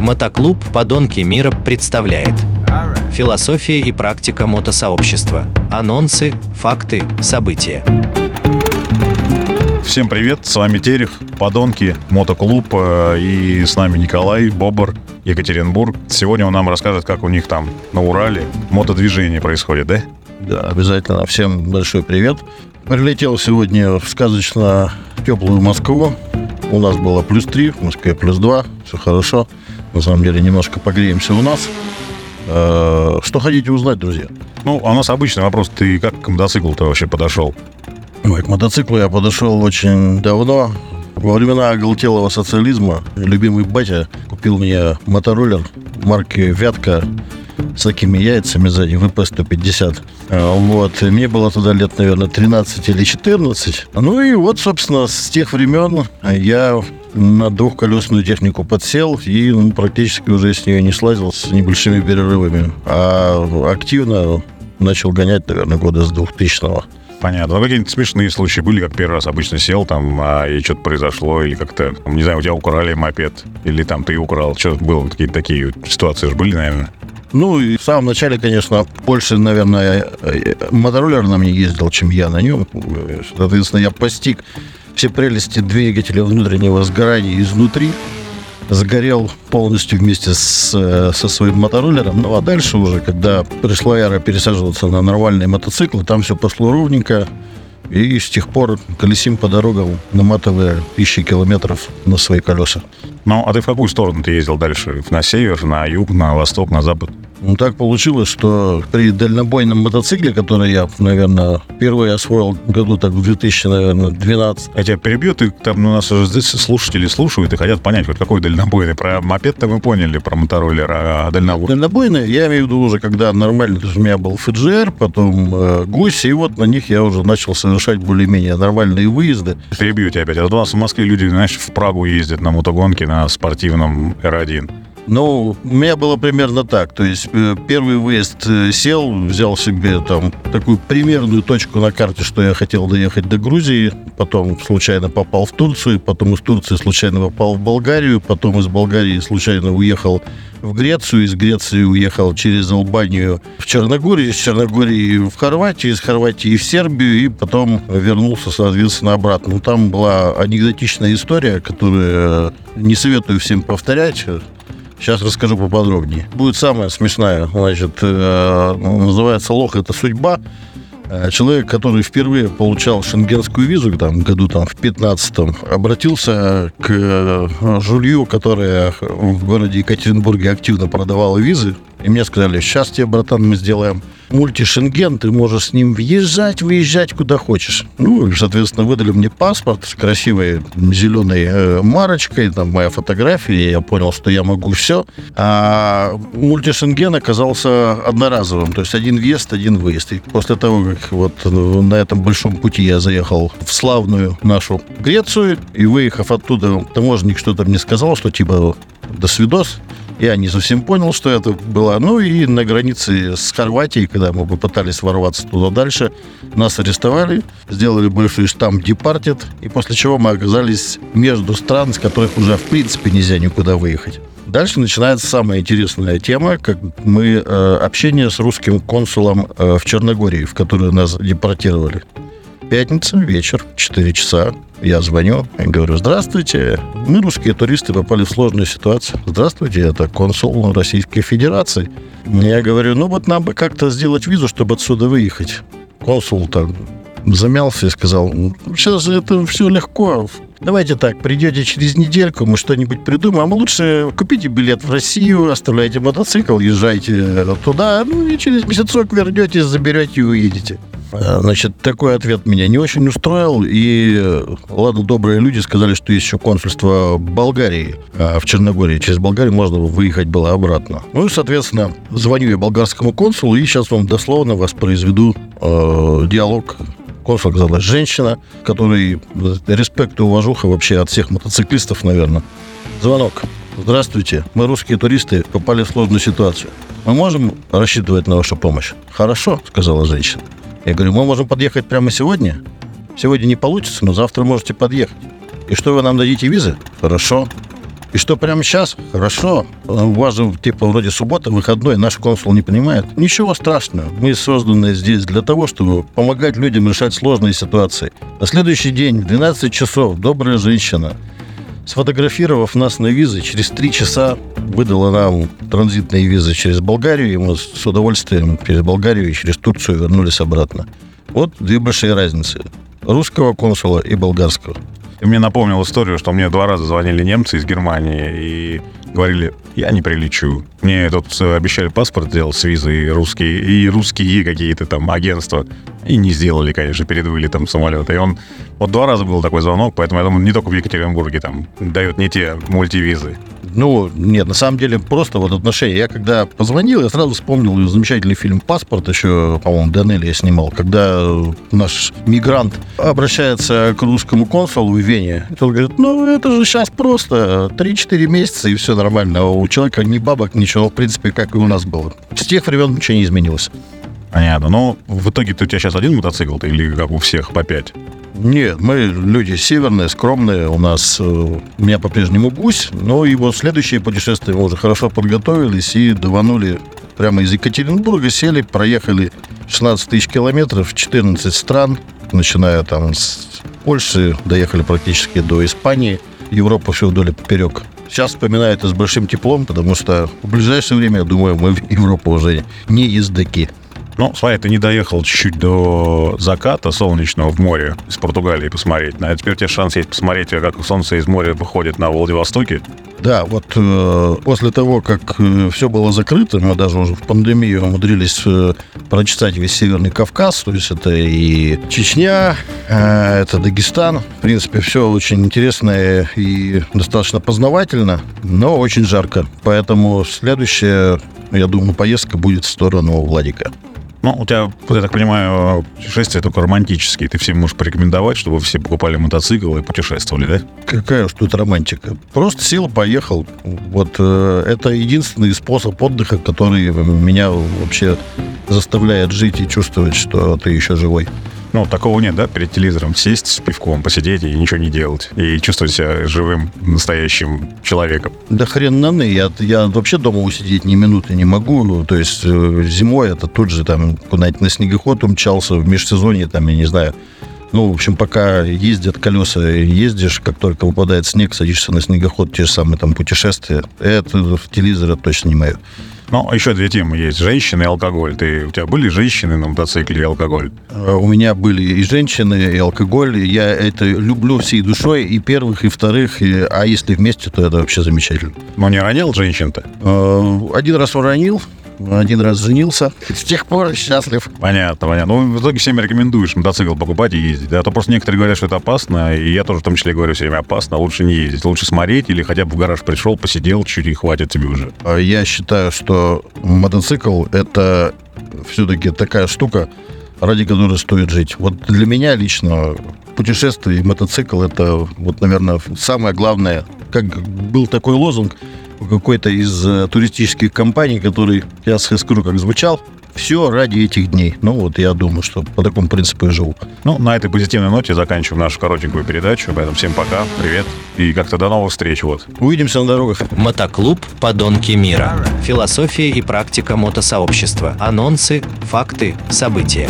Мотоклуб «Подонки мира» представляет Философия и практика мотосообщества. Анонсы, факты, события. Всем привет, с вами Терех, Подонки, Мотоклуб э, и с нами Николай, Бобр, Екатеринбург. Сегодня он нам расскажет, как у них там на Урале мотодвижение происходит, да? Да, обязательно. Всем большой привет. Прилетел сегодня в сказочно теплую Москву. У нас было плюс 3, в Москве плюс 2. Все хорошо. На самом деле немножко погреемся у нас. Э, Что хотите узнать, друзья? Ну, а у нас обычный вопрос, ты как к мотоциклу-то вообще подошел? Ой, к мотоциклу я подошел очень давно. Во времена оголтелого социализма любимый батя купил мне мотороллер марки «Вятка» с такими яйцами сзади, ВП-150. А, Вот. И мне было тогда лет, наверное, 13 или 14. Ну и вот, собственно, с тех времен я на двухколесную технику подсел и ну, практически уже с нее не слазил с небольшими перерывами. А активно начал гонять, наверное, года с 2000-го. Понятно. Ну, какие-нибудь смешные случаи были, как первый раз обычно сел там, а, и что-то произошло, или как-то, не знаю, у тебя украли мопед, или там ты украл, что было, какие-то такие ситуации же были, наверное? Ну, и в самом начале, конечно, больше, наверное, э, мотороллер на мне ездил, чем я на нем. Соответственно, я постиг все прелести двигателя внутреннего сгорания изнутри. Загорел полностью вместе с, э, со своим мотороллером. Ну, а дальше уже, когда пришла эра пересаживаться на нормальные мотоциклы, там все пошло ровненько. И с тех пор колесим по дорогам, наматывая тысячи километров на свои колеса. Ну, а ты в какую сторону ты ездил дальше? На север, на юг, на восток, на запад? Ну, так получилось, что при дальнобойном мотоцикле, который я, наверное, впервые освоил году так в 2012. Я тебя перебью, ты там ну, у нас здесь слушатели слушают и хотят понять, вот какой дальнобойный. Про мопед-то мы поняли, про мотороллер, а дальнобойный... Дальнобойный, я имею в виду уже, когда нормально, то есть у меня был FGR, потом э, гусь, и вот на них я уже начал совершать более-менее нормальные выезды. Перебью тебя опять. А у нас в Москве люди, знаешь, в Прагу ездят на мотогонке на спортивном R1. Ну, у меня было примерно так. То есть э, первый выезд э, сел, взял себе там такую примерную точку на карте, что я хотел доехать до Грузии, потом случайно попал в Турцию, потом из Турции случайно попал в Болгарию, потом из Болгарии случайно уехал в Грецию, из Греции уехал через Албанию в Черногорию, из Черногории в Хорватию, из Хорватии в Сербию, и потом вернулся, соответственно, обратно. Ну, там была анекдотичная история, которую не советую всем повторять. Сейчас расскажу поподробнее. Будет самая смешная, значит, э, называется «Лох – это судьба». Э, Человек, который впервые получал шенгенскую визу, там, году там, в 15-м, обратился к э, жулью, которая в городе Екатеринбурге активно продавала визы. И мне сказали, сейчас тебе, братан, мы сделаем мультишенген, ты можешь с ним въезжать, выезжать куда хочешь. Ну, и, соответственно, выдали мне паспорт с красивой зеленой э, марочкой, там моя фотография, и я понял, что я могу все. А мультишенген оказался одноразовым, то есть один въезд, один выезд. И после того, как вот на этом большом пути я заехал в славную нашу Грецию, и выехав оттуда, таможенник что-то мне сказал, что типа до свидос. Я не совсем понял, что это было. Ну и на границе с Хорватией, когда мы попытались ворваться туда дальше, нас арестовали, сделали большой штамп «Департед», и после чего мы оказались между стран, с которых уже в принципе нельзя никуда выехать. Дальше начинается самая интересная тема, как мы э, общение с русским консулом э, в Черногории, в которую нас депортировали. Пятница, вечер, 4 часа. Я звоню и говорю, здравствуйте, мы, русские туристы, попали в сложную ситуацию. Здравствуйте, это консул Российской Федерации. Я говорю, ну вот нам бы как-то сделать визу, чтобы отсюда выехать. Консул там замялся и сказал, сейчас это все легко. Давайте так, придете через недельку, мы что-нибудь придумаем. А лучше купите билет в Россию, оставляйте мотоцикл, езжайте туда, ну и через месяцок вернетесь, заберете и уедете. А, Значит, такой ответ меня не очень устроил. И, ладно, добрые люди сказали, что есть еще консульство Болгарии а в Черногории. Через Болгарию можно выехать было обратно. Ну и, соответственно, звоню я болгарскому консулу, и сейчас вам дословно воспроизведу э, диалог консул оказалась женщина, которой респект и уважуха вообще от всех мотоциклистов, наверное. Звонок. Здравствуйте, мы русские туристы попали в сложную ситуацию. Мы можем рассчитывать на вашу помощь? Хорошо, сказала женщина. Я говорю, мы можем подъехать прямо сегодня? Сегодня не получится, но завтра можете подъехать. И что вы нам дадите визы? Хорошо. И что прямо сейчас? Хорошо. У вас же, типа, вроде суббота, выходной, наш консул не понимает. Ничего страшного. Мы созданы здесь для того, чтобы помогать людям решать сложные ситуации. На следующий день, в 12 часов, добрая женщина, сфотографировав нас на визы, через три часа выдала нам транзитные визы через Болгарию, и мы с удовольствием через Болгарию и через Турцию вернулись обратно. Вот две большие разницы. Русского консула и болгарского. Мне напомнил историю, что мне два раза звонили немцы из Германии и говорили, я не прилечу. Мне тут э, обещали паспорт сделать с визой русские, и русские какие-то там агентства. И не сделали, конечно, перед вылетом самолета. И он... Вот два раза был такой звонок, поэтому я думаю, не только в Екатеринбурге там дают не те мультивизы. Ну, нет, на самом деле просто вот отношения. Я когда позвонил, я сразу вспомнил замечательный фильм «Паспорт», еще, по-моему, Данелли я снимал, когда наш мигрант обращается к русскому консулу в Вене. И тот говорит, ну, это же сейчас просто 3-4 месяца, и все нормально. А у человека ни бабок, ничего, в принципе, как и у нас было. С тех времен ничего не изменилось. Понятно. Но в итоге ты, у тебя сейчас один мотоцикл ты или как у всех по пять? Нет, мы люди северные, скромные. У нас э, у меня по-прежнему гусь, но его следующее путешествие мы уже хорошо подготовились и даванули прямо из Екатеринбурга, сели, проехали 16 тысяч километров, 14 стран, начиная там с Польши, доехали практически до Испании, Европу все вдоль и поперек. Сейчас вспоминаю это с большим теплом, потому что в ближайшее время, я думаю, мы в Европу уже не ездаки. Ну, смотри, ты не доехал чуть-чуть до заката солнечного в море из Португалии посмотреть. А теперь у тебя шанс есть посмотреть, как солнце из моря выходит на Владивостоке. Да, вот э, после того, как э, все было закрыто, мы даже уже в пандемию умудрились э, прочитать весь Северный Кавказ, то есть это и Чечня, э, это Дагестан. В принципе, все очень интересно и достаточно познавательно, но очень жарко. Поэтому следующая, я думаю, поездка будет в сторону Владика. Ну, у тебя, вот я так понимаю, путешествия только романтические. Ты всем можешь порекомендовать, чтобы все покупали мотоцикл и путешествовали, да? Какая уж тут романтика. Просто сел, поехал. Вот э, это единственный способ отдыха, который меня вообще заставляет жить и чувствовать, что ты еще живой. Ну, такого нет, да, перед телевизором сесть с пивком, посидеть и ничего не делать. И чувствовать себя живым, настоящим человеком. Да хрен на я, я вообще дома усидеть ни минуты не могу. Ну, то есть э, зимой это тут же там куда-нибудь на снегоход умчался, в межсезонье там, я не знаю, ну, в общем, пока ездят колеса, ездишь, как только выпадает снег, садишься на снегоход, те же самые там путешествия. Это в телевизоре точно не мое. Ну, еще две темы есть. Женщины и алкоголь. Ты, у тебя были женщины на мотоцикле и алкоголь? А, у меня были и женщины, и алкоголь. Я это люблю всей душой, и первых, и вторых. И, а если вместе, то это вообще замечательно. Но не ронял женщин-то? А, один раз уронил, один раз женился. С тех пор счастлив. Понятно, понятно. Ну, в итоге всем рекомендуешь мотоцикл покупать и ездить. Да? А то просто некоторые говорят, что это опасно, и я тоже в том числе говорю все время опасно, лучше не ездить. Лучше смотреть или хотя бы в гараж пришел, посидел чуть и хватит тебе уже. А я считаю, что мотоцикл — это все-таки такая штука, ради которой стоит жить. Вот для меня лично путешествие и мотоцикл — это, вот, наверное, самое главное. Как был такой лозунг — какой-то из э, туристических компаний, который, я скажу, как звучал, все ради этих дней. Ну вот я думаю, что по такому принципу и живу. Ну, на этой позитивной ноте заканчиваем нашу коротенькую передачу. Поэтому всем пока, привет и как-то до новых встреч. Вот. Увидимся на дорогах. Мотоклуб «Подонки мира». Философия и практика мотосообщества. Анонсы, факты, события.